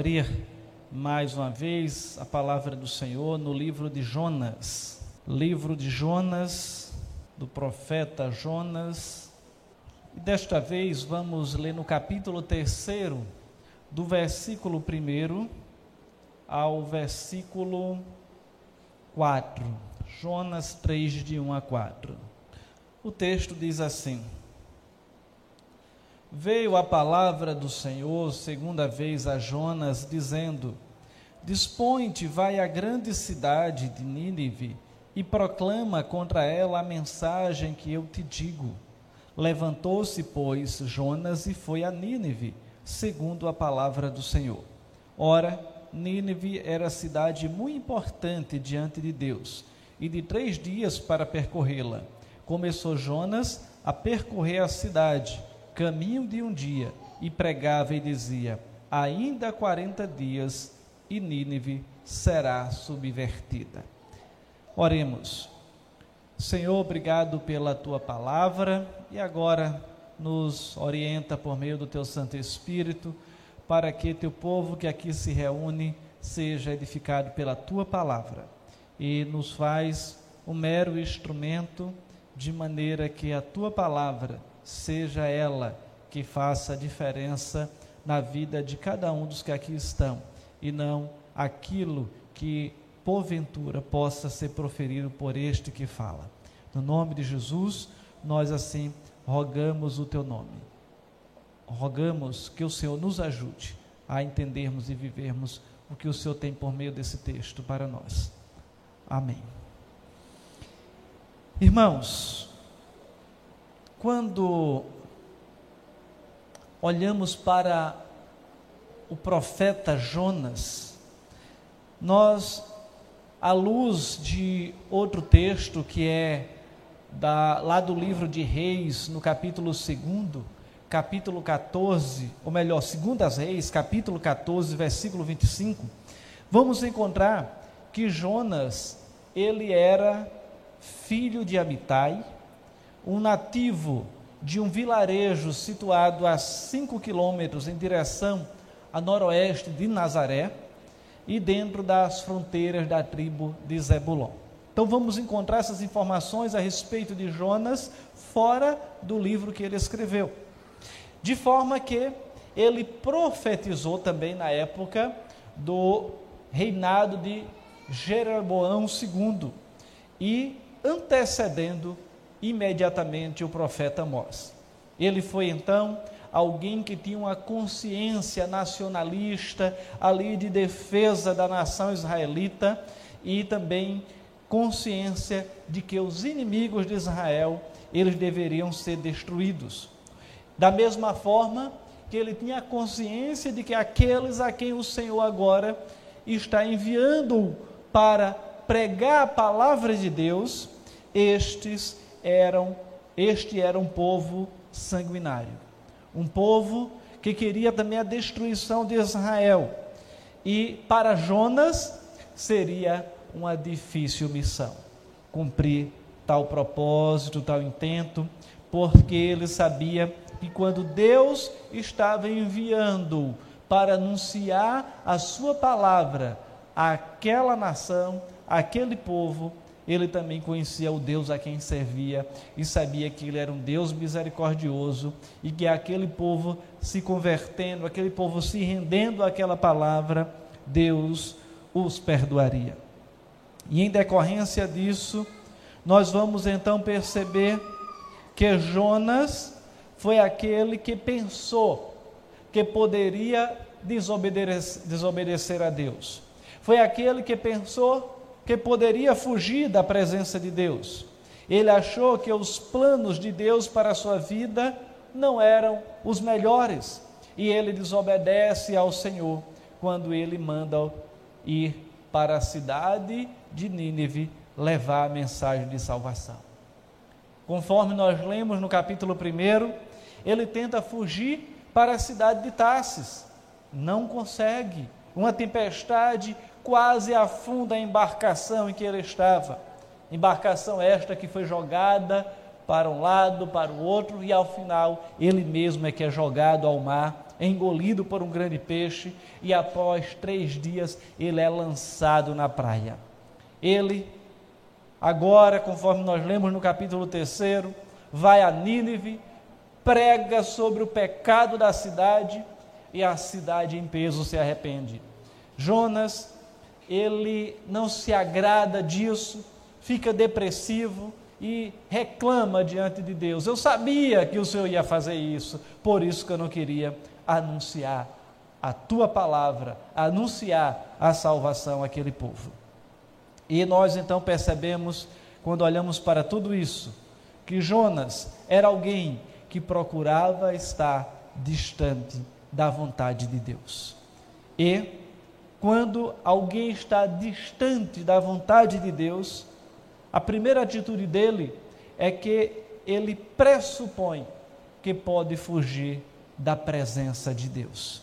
abrir mais uma vez a palavra do Senhor no livro de Jonas. Livro de Jonas, do profeta Jonas. E desta vez vamos ler no capítulo 3, do versículo 1 ao versículo 4. Jonas 3, de 1 a 4. O texto diz assim: Veio a palavra do Senhor segunda vez a Jonas, dizendo: Dispõe-te, vai à grande cidade de Nínive e proclama contra ela a mensagem que eu te digo. Levantou-se, pois, Jonas e foi a Nínive, segundo a palavra do Senhor. Ora, Nínive era cidade muito importante diante de Deus, e de três dias para percorrê-la. Começou Jonas a percorrer a cidade caminho de um dia, e pregava e dizia: Ainda quarenta dias e Nínive será subvertida. Oremos. Senhor, obrigado pela tua palavra e agora nos orienta por meio do teu Santo Espírito para que teu povo que aqui se reúne seja edificado pela tua palavra e nos faz um mero instrumento de maneira que a tua palavra seja ela que faça a diferença na vida de cada um dos que aqui estão e não aquilo que porventura possa ser proferido por este que fala. No nome de Jesus, nós assim rogamos o teu nome. Rogamos que o Senhor nos ajude a entendermos e vivermos o que o Senhor tem por meio desse texto para nós. Amém. Irmãos, quando olhamos para o profeta Jonas, nós, à luz de outro texto que é da, lá do livro de Reis, no capítulo 2, capítulo 14, ou melhor, 2 Reis, capítulo 14, versículo 25, vamos encontrar que Jonas, ele era filho de Amitai, um nativo de um vilarejo situado a 5 quilômetros em direção a noroeste de Nazaré e dentro das fronteiras da tribo de Zebulon. Então vamos encontrar essas informações a respeito de Jonas fora do livro que ele escreveu. De forma que ele profetizou também na época do reinado de Jeroboão II e antecedendo imediatamente o profeta Amós. Ele foi então alguém que tinha uma consciência nacionalista ali de defesa da nação israelita e também consciência de que os inimigos de Israel eles deveriam ser destruídos. Da mesma forma que ele tinha consciência de que aqueles a quem o Senhor agora está enviando para pregar a palavra de Deus, estes eram, este era um povo sanguinário, um povo que queria também a destruição de Israel. E para Jonas seria uma difícil missão cumprir tal propósito, tal intento, porque ele sabia que quando Deus estava enviando para anunciar a sua palavra àquela nação, àquele povo, ele também conhecia o Deus a quem servia e sabia que ele era um Deus misericordioso e que aquele povo se convertendo, aquele povo se rendendo àquela palavra, Deus os perdoaria. E em decorrência disso, nós vamos então perceber que Jonas foi aquele que pensou que poderia desobedecer, desobedecer a Deus. Foi aquele que pensou que poderia fugir da presença de Deus. Ele achou que os planos de Deus para a sua vida não eram os melhores e ele desobedece ao Senhor quando ele manda ir para a cidade de Nínive levar a mensagem de salvação. Conforme nós lemos no capítulo 1, ele tenta fugir para a cidade de Tarsis. Não consegue. Uma tempestade quase afunda a embarcação em que ele estava. Embarcação esta que foi jogada para um lado, para o outro, e ao final ele mesmo é que é jogado ao mar engolido por um grande peixe e após três dias ele é lançado na praia. Ele, agora, conforme nós lemos no capítulo 3, vai a Nínive, prega sobre o pecado da cidade e a cidade em peso se arrepende. Jonas, ele não se agrada disso, fica depressivo e reclama diante de Deus. Eu sabia que o Senhor ia fazer isso, por isso que eu não queria anunciar a tua palavra, anunciar a salvação àquele povo. E nós então percebemos, quando olhamos para tudo isso, que Jonas era alguém que procurava estar distante da vontade de Deus. E quando alguém está distante da vontade de Deus, a primeira atitude dele é que ele pressupõe que pode fugir da presença de Deus.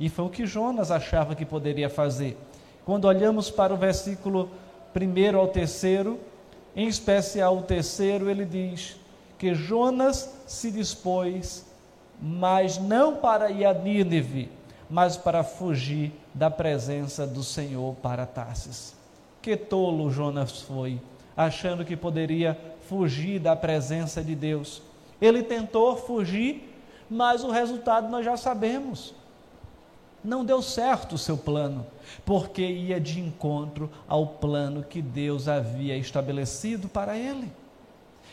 E foi o que Jonas achava que poderia fazer. Quando olhamos para o versículo primeiro ao terceiro, em especial o terceiro, ele diz que Jonas se dispôs, mas não para ir a Nínive, mas para fugir da presença do Senhor para Tarsis. Que tolo Jonas foi, achando que poderia fugir da presença de Deus. Ele tentou fugir, mas o resultado nós já sabemos. Não deu certo o seu plano, porque ia de encontro ao plano que Deus havia estabelecido para ele.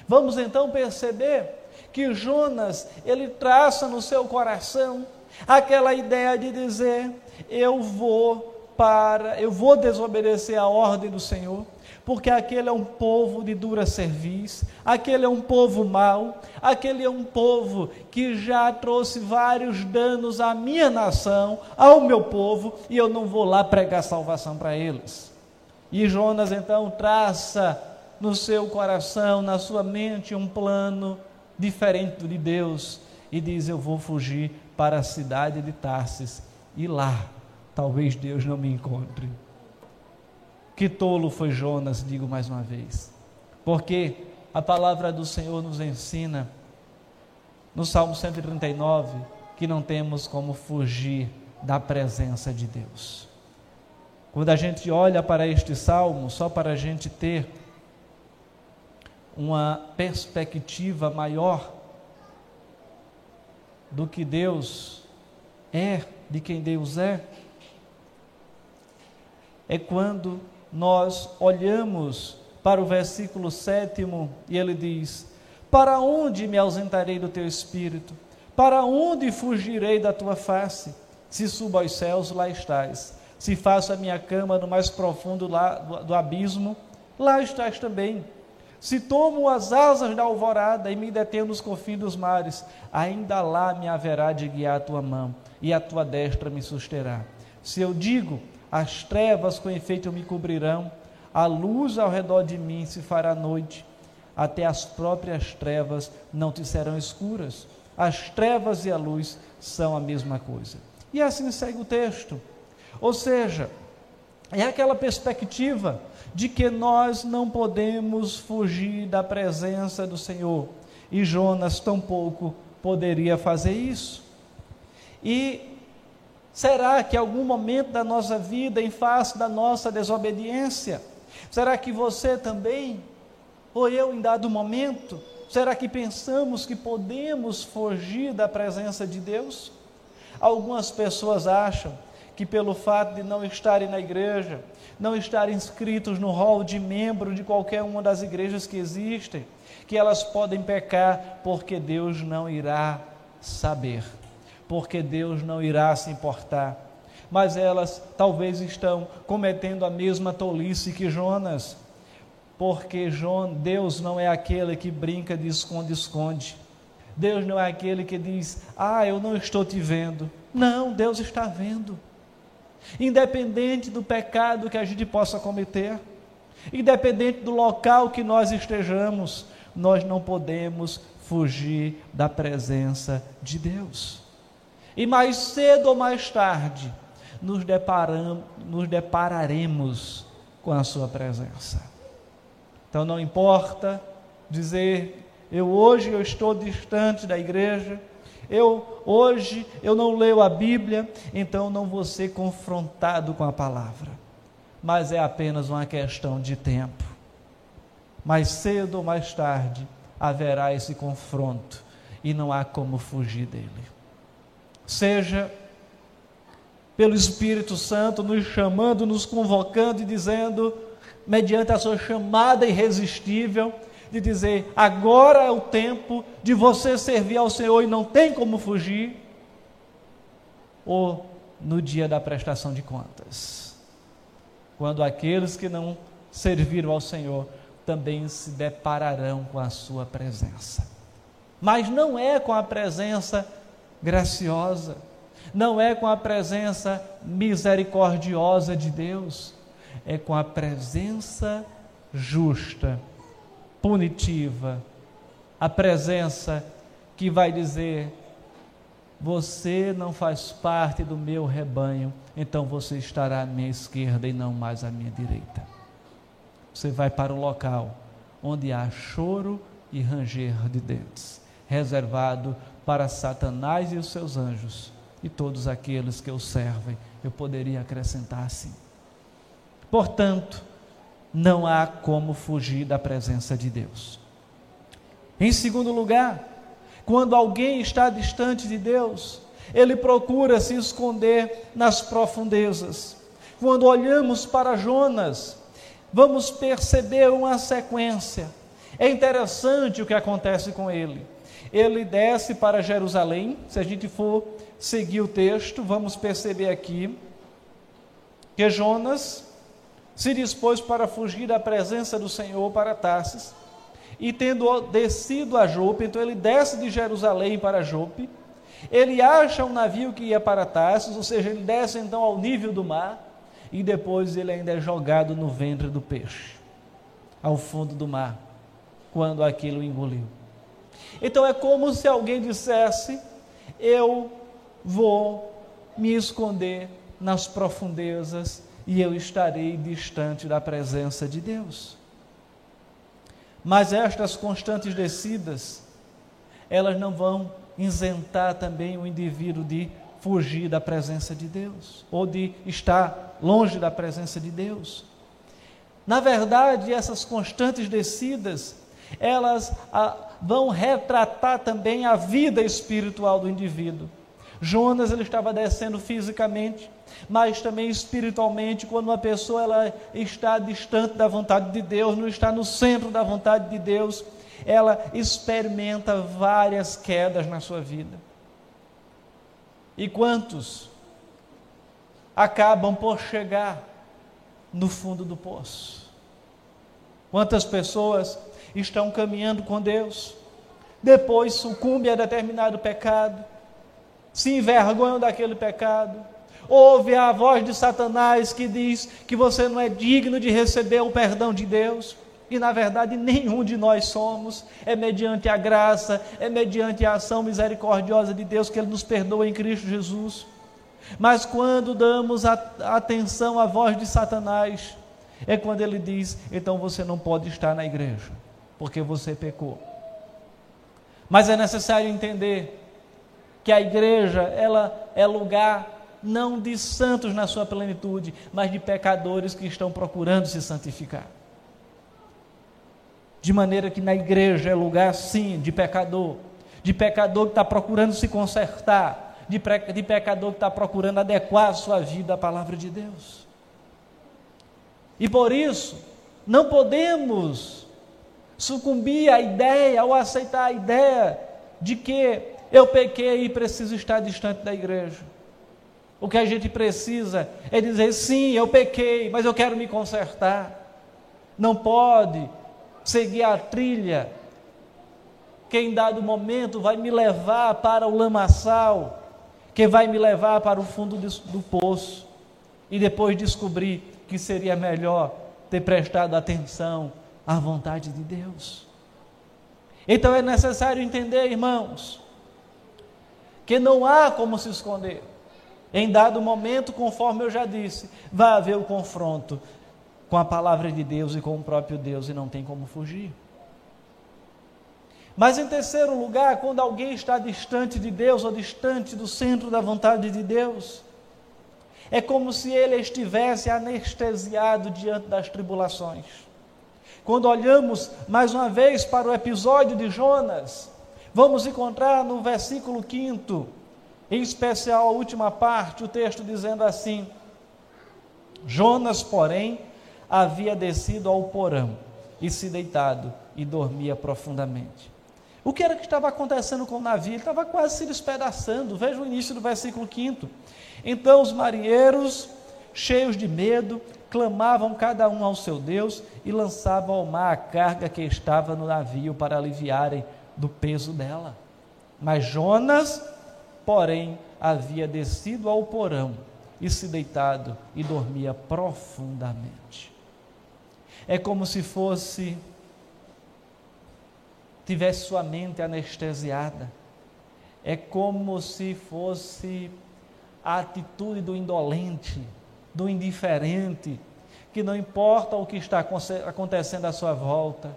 Vamos então perceber que Jonas, ele traça no seu coração aquela ideia de dizer: eu vou para, eu vou desobedecer a ordem do Senhor, porque aquele é um povo de dura serviço, aquele é um povo mau, aquele é um povo que já trouxe vários danos à minha nação, ao meu povo, e eu não vou lá pregar salvação para eles. E Jonas então traça no seu coração, na sua mente, um plano diferente do de Deus e diz: Eu vou fugir para a cidade de Tarsis e lá talvez Deus não me encontre. Que tolo foi Jonas, digo mais uma vez, porque a palavra do Senhor nos ensina, no Salmo 139, que não temos como fugir da presença de Deus. Quando a gente olha para este salmo, só para a gente ter uma perspectiva maior do que Deus é, de quem Deus é, é quando nós olhamos para o versículo sétimo e ele diz: Para onde me ausentarei do teu espírito? Para onde fugirei da tua face? Se subo aos céus, lá estás. Se faço a minha cama no mais profundo lá, do, do abismo, lá estás também. Se tomo as asas da alvorada e me detenho nos confins dos mares, ainda lá me haverá de guiar a tua mão e a tua destra me susterá. Se eu digo, as trevas com efeito me cobrirão, a luz ao redor de mim se fará noite, até as próprias trevas não te serão escuras. As trevas e a luz são a mesma coisa. E assim segue o texto. Ou seja, é aquela perspectiva de que nós não podemos fugir da presença do Senhor. E Jonas tampouco poderia fazer isso. E será que algum momento da nossa vida, em face da nossa desobediência, será que você também, ou eu em dado momento, será que pensamos que podemos fugir da presença de Deus? Algumas pessoas acham que pelo fato de não estarem na igreja, não estarem inscritos no rol de membro de qualquer uma das igrejas que existem, que elas podem pecar porque Deus não irá saber, porque Deus não irá se importar. Mas elas talvez estão cometendo a mesma tolice que Jonas, porque Deus não é aquele que brinca de esconde-esconde. Deus não é aquele que diz: Ah, eu não estou te vendo. Não, Deus está vendo independente do pecado que a gente possa cometer, independente do local que nós estejamos, nós não podemos fugir da presença de Deus. E mais cedo ou mais tarde, nos, nos depararemos com a Sua presença. Então não importa dizer, eu hoje eu estou distante da igreja, Eu hoje eu não leio a Bíblia, então não vou ser confrontado com a palavra. Mas é apenas uma questão de tempo. Mais cedo ou mais tarde haverá esse confronto e não há como fugir dele. Seja pelo Espírito Santo nos chamando, nos convocando e dizendo, mediante a sua chamada irresistível, de dizer: agora é o tempo de você servir ao Senhor e não tem como fugir, ou no dia da prestação de contas, quando aqueles que não serviram ao Senhor também se depararão com a sua presença. Mas não é com a presença graciosa, não é com a presença misericordiosa de Deus, é com a presença justa, punitiva, a presença que vai dizer: você não faz parte do meu rebanho, então você estará à minha esquerda e não mais à minha direita. Você vai para o local onde há choro e ranger de dentes, reservado para Satanás e os seus anjos e todos aqueles que o servem. Eu poderia acrescentar assim. Portanto, não há como fugir da presença de Deus. Em segundo lugar, quando alguém está distante de Deus, ele procura se esconder nas profundezas. Quando olhamos para Jonas, vamos perceber uma sequência. É interessante o que acontece com ele. Ele desce para Jerusalém, se a gente for seguir o texto, vamos perceber aqui que Jonas se dispôs para fugir da presença do Senhor para Tarsis, e tendo descido a Jope, então ele desce de Jerusalém para Jope, ele acha um navio que ia para Tarsis, ou seja, ele desce então ao nível do mar, e depois ele ainda é jogado no ventre do peixe, ao fundo do mar, quando aquilo engoliu. Então é como se alguém dissesse: Eu vou me esconder nas profundezas e eu estarei distante da presença de Deus. Mas estas constantes descidas, elas não vão isentar também o indivíduo de fugir da presença de Deus, ou de estar longe da presença de Deus. Na verdade, essas constantes descidas, elas ah, vão retratar também a vida espiritual do indivíduo. Jonas ele estava descendo fisicamente, mas também espiritualmente, quando uma pessoa ela está distante da vontade de Deus, não está no centro da vontade de Deus, ela experimenta várias quedas na sua vida. E quantos acabam por chegar no fundo do poço? Quantas pessoas estão caminhando com Deus, depois sucumbem a determinado pecado, se envergonham daquele pecado, ouve a voz de Satanás que diz que você não é digno de receber o perdão de Deus. E na verdade nenhum de nós somos, é mediante a graça, é mediante a ação misericordiosa de Deus que Ele nos perdoa em Cristo Jesus. Mas quando damos a, atenção à voz de Satanás, é quando ele diz: então você não pode estar na igreja, porque você pecou. Mas é necessário entender que a igreja ela é lugar não de santos na sua plenitude, mas de pecadores que estão procurando se santificar. De maneira que na igreja é lugar, sim, de pecador, de pecador que está procurando se consertar, de, de pecador que está procurando adequar a sua vida à palavra de Deus. E por isso, não podemos sucumbir à ideia ou aceitar a ideia de que eu pequei e preciso estar distante da igreja. O que a gente precisa é dizer: sim, eu pequei, mas eu quero me consertar. Não pode seguir a trilha que em dado momento vai me levar para o lamaçal, que vai me levar para o fundo do poço e depois descobrir que seria melhor ter prestado atenção à vontade de Deus. Então é necessário entender, irmãos, que não há como se esconder. Em dado momento, conforme eu já disse, vai haver o confronto com a palavra de Deus e com o próprio Deus e não tem como fugir. Mas em terceiro lugar, quando alguém está distante de Deus ou distante do centro da vontade de Deus, é como se ele estivesse anestesiado diante das tribulações. Quando olhamos mais uma vez para o episódio de Jonas, vamos encontrar no versículo 5, em especial a última parte, o texto dizendo assim: Jonas, porém, havia descido ao porão e se deitado e dormia profundamente. O que era que estava acontecendo com o navio? Ele estava quase se despedaçando. Veja o início do versículo 5. Então os marinheiros, cheios de medo, clamavam cada um ao seu Deus e lançavam ao mar a carga que estava no navio para aliviarem do peso dela. Mas Jonas, porém, havia descido ao porão e se deitado e dormia profundamente. É como se fosse tivesse sua mente anestesiada. É como se fosse a atitude do indolente, do indiferente, que não importa o que está acontecendo à sua volta.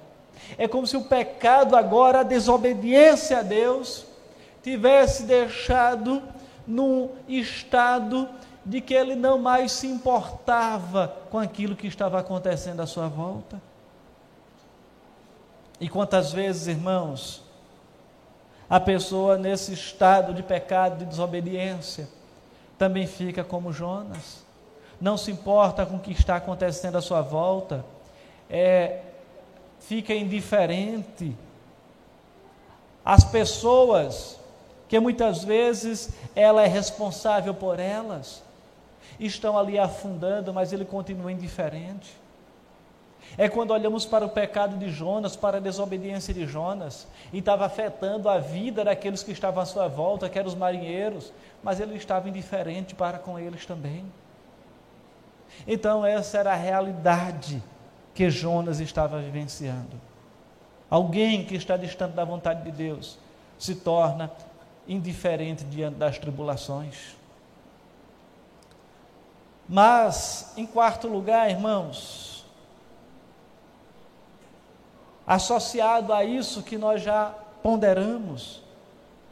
É como se o pecado agora, a desobediência a Deus, tivesse deixado num estado de que ele não mais se importava com aquilo que estava acontecendo à sua volta. E quantas vezes, irmãos, a pessoa nesse estado de pecado, de desobediência, também fica como Jonas, não se importa com o que está acontecendo à sua volta, é, fica indiferente. As pessoas, que muitas vezes ela é responsável por elas, estão ali afundando, mas ele continua indiferente. É quando olhamos para o pecado de Jonas, para a desobediência de Jonas, e estava afetando a vida daqueles que estavam à sua volta, que eram os marinheiros, mas ele estava indiferente para com eles também. Então, essa era a realidade que Jonas estava vivenciando. Alguém que está distante da vontade de Deus se torna indiferente diante das tribulações. Mas, em quarto lugar, irmãos, associado a isso que nós já ponderamos.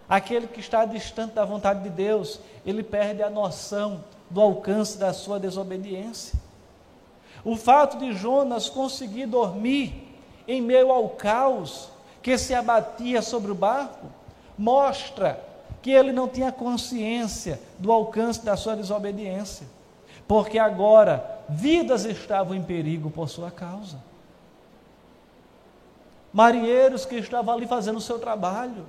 Aquele que está distante da vontade de Deus, ele perde a noção do alcance da sua desobediência. O fato de Jonas conseguir dormir em meio ao caos que se abatia sobre o barco, mostra que ele não tinha consciência do alcance da sua desobediência, porque agora vidas estavam em perigo por sua causa. Marinheiros que estavam ali fazendo o seu trabalho,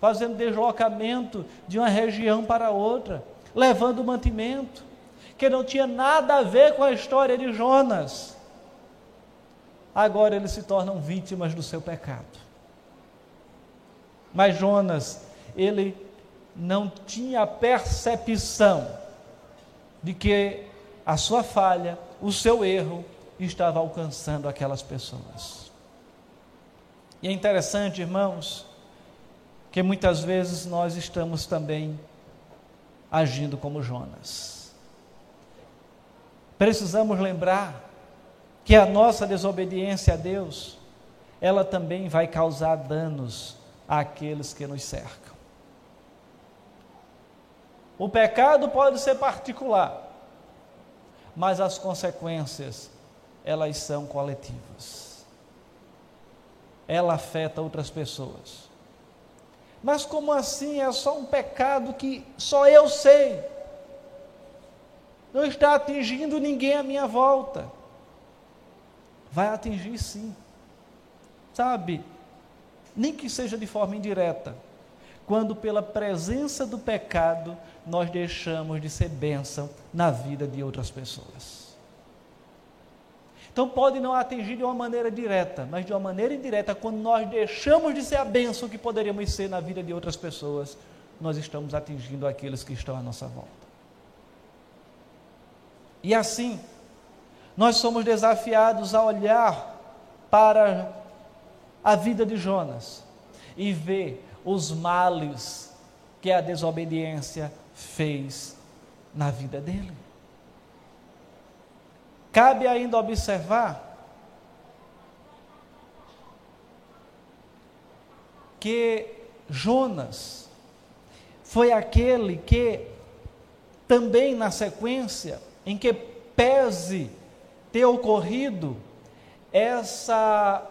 fazendo deslocamento de uma região para outra, levando mantimento, que não tinha nada a ver com a história de Jonas. Agora eles se tornam vítimas do seu pecado. Mas Jonas, ele não tinha percepção de que a sua falha, o seu erro, estava alcançando aquelas pessoas. E é interessante, irmãos, que muitas vezes nós estamos também agindo como Jonas. Precisamos lembrar que a nossa desobediência a Deus, ela também vai causar danos àqueles que nos cercam. O pecado pode ser particular, mas as consequências, elas são coletivas ela afeta outras pessoas. Mas como assim? É só um pecado que só eu sei. Não está atingindo ninguém à minha volta. Vai atingir sim. Sabe? Nem que seja de forma indireta. Quando pela presença do pecado nós deixamos de ser bênção na vida de outras pessoas. Então pode não atingir de uma maneira direta, mas de uma maneira indireta, quando nós deixamos de ser a bênção que poderíamos ser na vida de outras pessoas, nós estamos atingindo aqueles que estão à nossa volta. E assim, nós somos desafiados a olhar para a vida de Jonas e ver os males que a desobediência fez na vida dele. Cabe ainda observar que Jonas foi aquele que também na sequência em que pese ter ocorrido essa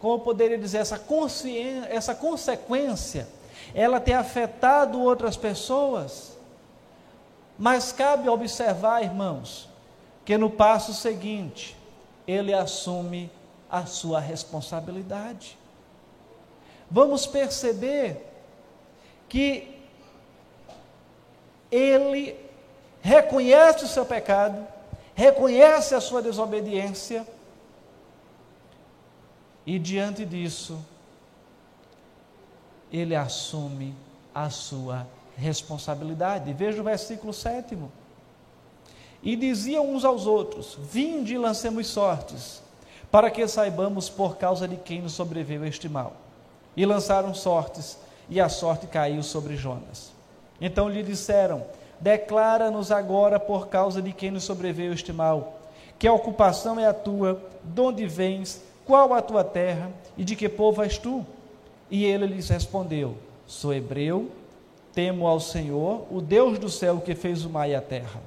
como eu poderia dizer, essa, consciência, essa consequência, ela ter afetado outras pessoas. Mas cabe observar, irmãos, que no passo seguinte, ele assume a sua responsabilidade. Vamos perceber que ele reconhece o seu pecado, reconhece a sua desobediência, e diante disso, ele assume a sua responsabilidade. Veja o versículo 7. E diziam uns aos outros: Vinde e lancemos sortes, para que saibamos por causa de quem nos sobreveio este mal. E lançaram sortes, e a sorte caiu sobre Jonas. Então lhe disseram: Declara-nos agora por causa de quem nos sobreveio este mal. Que ocupação é a tua, de onde vens, qual a tua terra e de que povo és tu? E ele lhes respondeu: Sou hebreu, temo ao Senhor, o Deus do céu que fez o mar e a terra.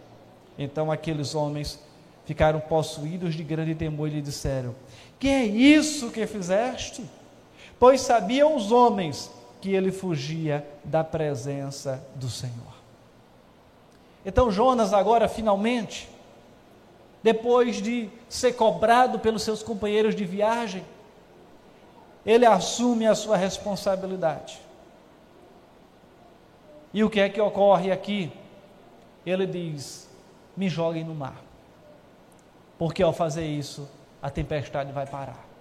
Então aqueles homens ficaram possuídos de grande temor e lhe disseram: Que é isso que fizeste? Pois sabiam os homens que ele fugia da presença do Senhor. Então Jonas agora finalmente depois de ser cobrado pelos seus companheiros de viagem, ele assume a sua responsabilidade. E o que é que ocorre aqui? Ele diz: me joguem no mar, porque ao fazer isso, a tempestade vai parar.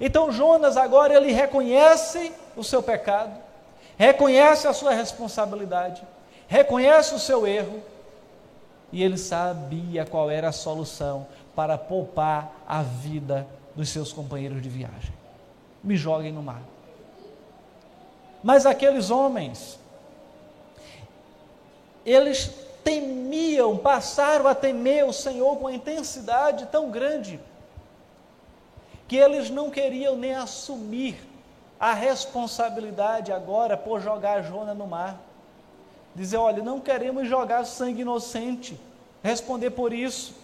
Então Jonas agora ele reconhece o seu pecado, reconhece a sua responsabilidade, reconhece o seu erro e ele sabia qual era a solução para poupar a vida dos seus companheiros de viagem. Me joguem no mar. Mas aqueles homens, eles temiam, passaram a temer o Senhor com uma intensidade tão grande, que eles não queriam nem assumir a responsabilidade agora por jogar Jona no mar dizer: olha, não queremos jogar sangue inocente, responder por isso.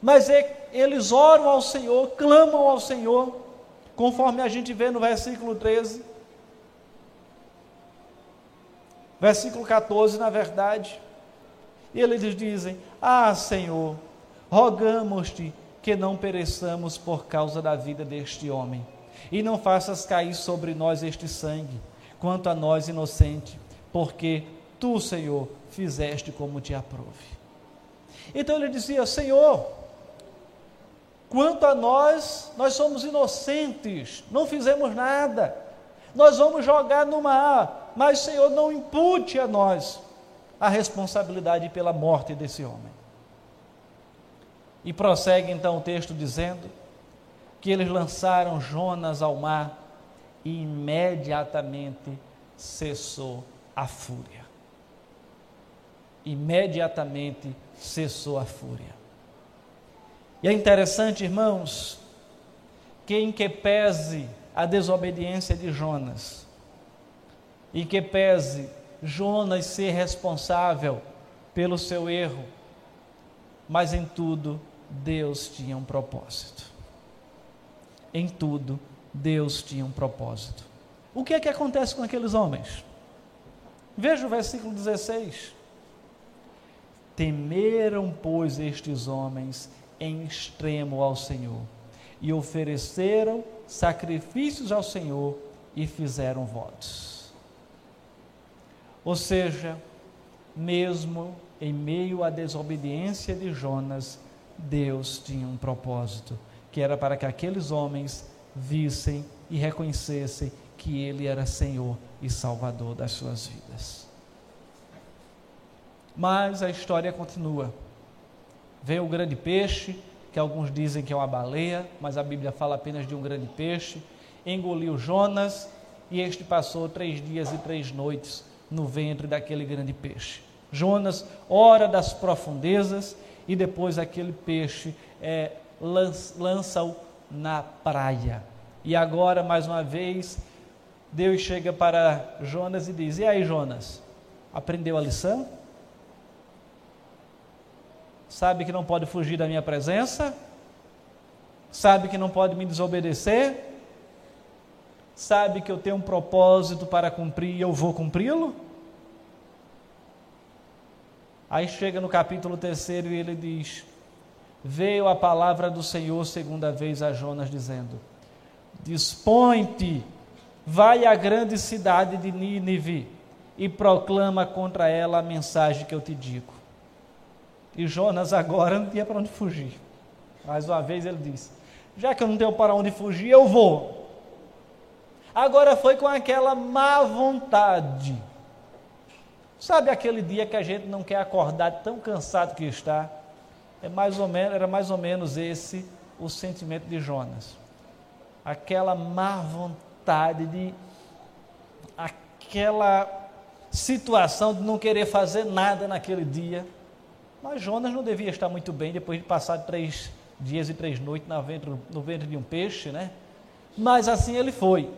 Mas é, eles oram ao Senhor, clamam ao Senhor, conforme a gente vê no versículo 13. Versículo 14, na verdade. E eles dizem: Ah, Senhor, rogamos-te que não pereçamos por causa da vida deste homem, e não faças cair sobre nós este sangue, quanto a nós inocente, porque tu, Senhor, fizeste como te aprove. Então ele dizia: Senhor, quanto a nós, nós somos inocentes, não fizemos nada, nós vamos jogar no mar, mas, Senhor, não impute a nós a responsabilidade pela morte desse homem. E prossegue então o texto dizendo que eles lançaram Jonas ao mar e imediatamente cessou a fúria imediatamente cessou a fúria. E é interessante, irmãos, que em que pese a desobediência de Jonas, em que pese Jonas ser responsável pelo seu erro, mas em tudo Deus tinha um propósito. Em tudo Deus tinha um propósito. O que é que acontece com aqueles homens? Veja o versículo 16. Temeram, pois, estes homens em extremo ao Senhor, e ofereceram sacrifícios ao Senhor e fizeram votos. Ou seja, mesmo em meio à desobediência de Jonas, Deus tinha um propósito, que era para que aqueles homens vissem e reconhecessem que Ele era Senhor e Salvador das suas vidas. Mas a história continua. Vem o grande peixe, que alguns dizem que é uma baleia, mas a Bíblia fala apenas de um grande peixe, engoliu Jonas e este passou três dias e três noites no ventre daquele grande peixe. Jonas ora das profundezas e depois aquele peixe é, lança-o na praia. E agora, mais uma vez, Deus chega para Jonas e diz: E aí, Jonas, aprendeu a lição? Sabe que não pode fugir da minha presença? Sabe que não pode me desobedecer? Sabe que eu tenho um propósito para cumprir e eu vou cumpri-lo? Aí chega no capítulo 3 e ele diz: Veio a palavra do Senhor segunda vez a Jonas, dizendo: Dispõe-te, vai à grande cidade de Nínive e proclama contra ela a mensagem que eu te digo. E Jonas agora não tinha para onde fugir. Mais uma vez ele disse: Já que eu não tenho para onde fugir, eu vou. Agora foi com aquela má vontade Sabe aquele dia que a gente não quer acordar tão cansado que está? É mais ou menos, era mais ou menos esse o sentimento de Jonas. Aquela má vontade de aquela situação de não querer fazer nada naquele dia. Mas Jonas não devia estar muito bem depois de passar três dias e três noites no ventre, no ventre de um peixe, né? Mas assim ele foi.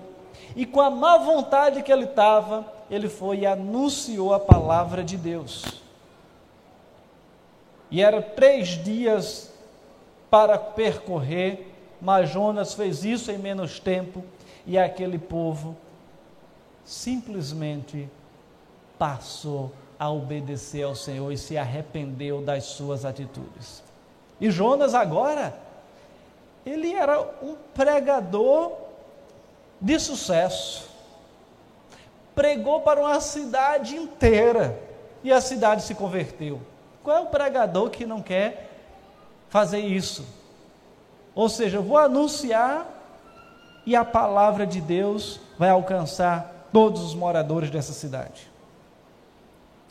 E com a má vontade que ele estava, ele foi e anunciou a palavra de Deus. E era três dias para percorrer, mas Jonas fez isso em menos tempo e aquele povo simplesmente passou a obedecer ao Senhor e se arrependeu das suas atitudes. E Jonas agora, ele era um pregador de sucesso pregou para uma cidade inteira e a cidade se converteu. Qual é o pregador que não quer fazer isso? Ou seja, eu vou anunciar e a palavra de Deus vai alcançar todos os moradores dessa cidade.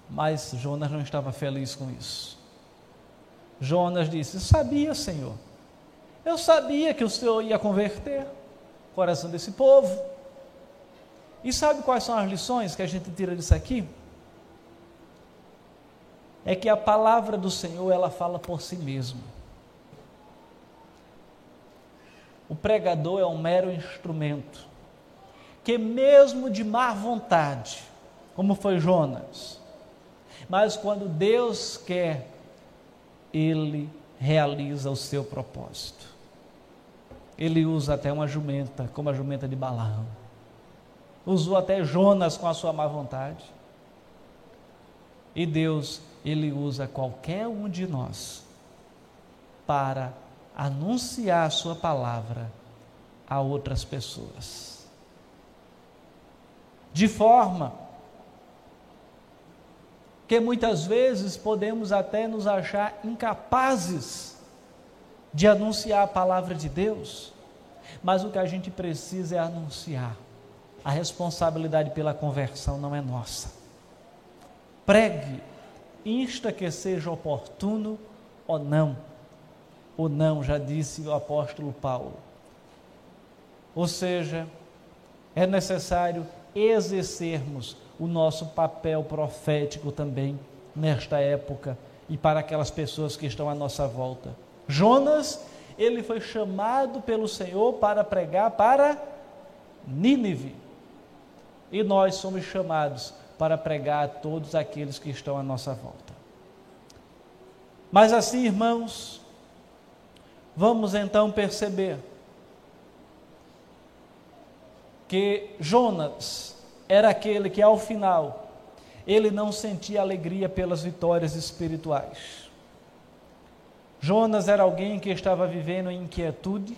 Mas Jonas não estava feliz com isso. Jonas disse: Sabia, Senhor, eu sabia que o Senhor ia converter o coração desse povo. E sabe quais são as lições que a gente tira disso aqui? É que a palavra do Senhor, ela fala por si mesma. O pregador é um mero instrumento, que mesmo de má vontade, como foi Jonas, mas quando Deus quer, ele realiza o seu propósito. Ele usa até uma jumenta, como a jumenta de Balaão usou até Jonas com a sua má vontade. E Deus, Ele usa qualquer um de nós para anunciar a Sua palavra a outras pessoas. De forma que muitas vezes podemos até nos achar incapazes de anunciar a palavra de Deus, mas o que a gente precisa é anunciar a responsabilidade pela conversão não é nossa. Pregue, insta que seja oportuno ou não. Ou não, já disse o apóstolo Paulo. Ou seja, é necessário exercermos o nosso papel profético também nesta época e para aquelas pessoas que estão à nossa volta. Jonas, ele foi chamado pelo Senhor para pregar para Nínive. E nós somos chamados para pregar a todos aqueles que estão à nossa volta. Mas assim, irmãos, vamos então perceber que Jonas era aquele que ao final ele não sentia alegria pelas vitórias espirituais. Jonas era alguém que estava vivendo em inquietude,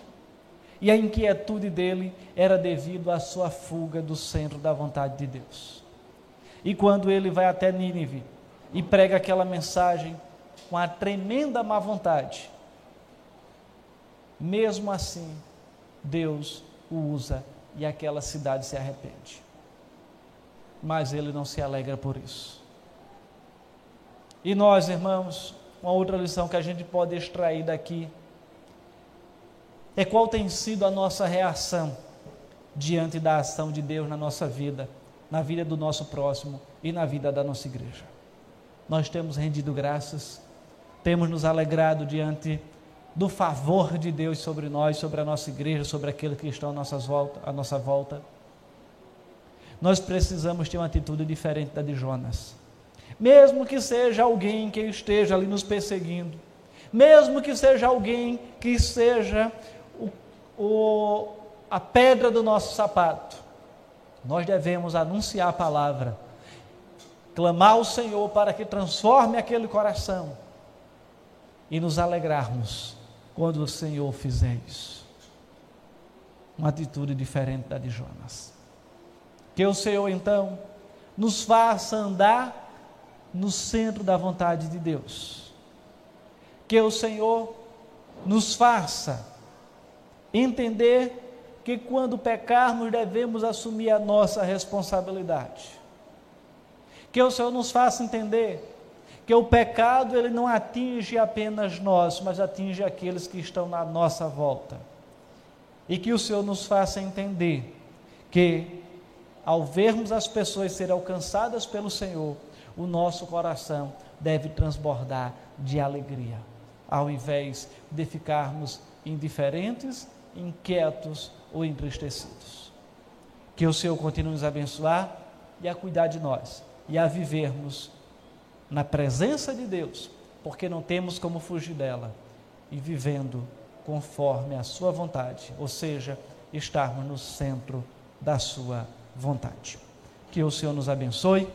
e a inquietude dele era devido à sua fuga do centro da vontade de Deus. E quando ele vai até Nínive e prega aquela mensagem com a tremenda má vontade, mesmo assim, Deus o usa e aquela cidade se arrepende. Mas ele não se alegra por isso. E nós, irmãos, uma outra lição que a gente pode extrair daqui é qual tem sido a nossa reação diante da ação de Deus na nossa vida, na vida do nosso próximo e na vida da nossa igreja. Nós temos rendido graças, temos nos alegrado diante do favor de Deus sobre nós, sobre a nossa igreja, sobre aqueles que estão à nossa volta, à nossa volta. Nós precisamos ter uma atitude diferente da de Jonas. Mesmo que seja alguém que esteja ali nos perseguindo, mesmo que seja alguém que seja o, o, a pedra do nosso sapato, nós devemos anunciar a palavra, clamar ao Senhor para que transforme aquele coração e nos alegrarmos quando o Senhor fizer isso. Uma atitude diferente da de Jonas. Que o Senhor então nos faça andar no centro da vontade de Deus. Que o Senhor nos faça entender que quando pecarmos devemos assumir a nossa responsabilidade. Que o Senhor nos faça entender que o pecado ele não atinge apenas nós, mas atinge aqueles que estão na nossa volta. E que o Senhor nos faça entender que ao vermos as pessoas serem alcançadas pelo Senhor, o nosso coração deve transbordar de alegria, ao invés de ficarmos indiferentes, inquietos ou entristecidos. Que o Senhor continue nos abençoar e a cuidar de nós e a vivermos na presença de Deus, porque não temos como fugir dela, e vivendo conforme a Sua vontade, ou seja, estarmos no centro da Sua vontade. Que o Senhor nos abençoe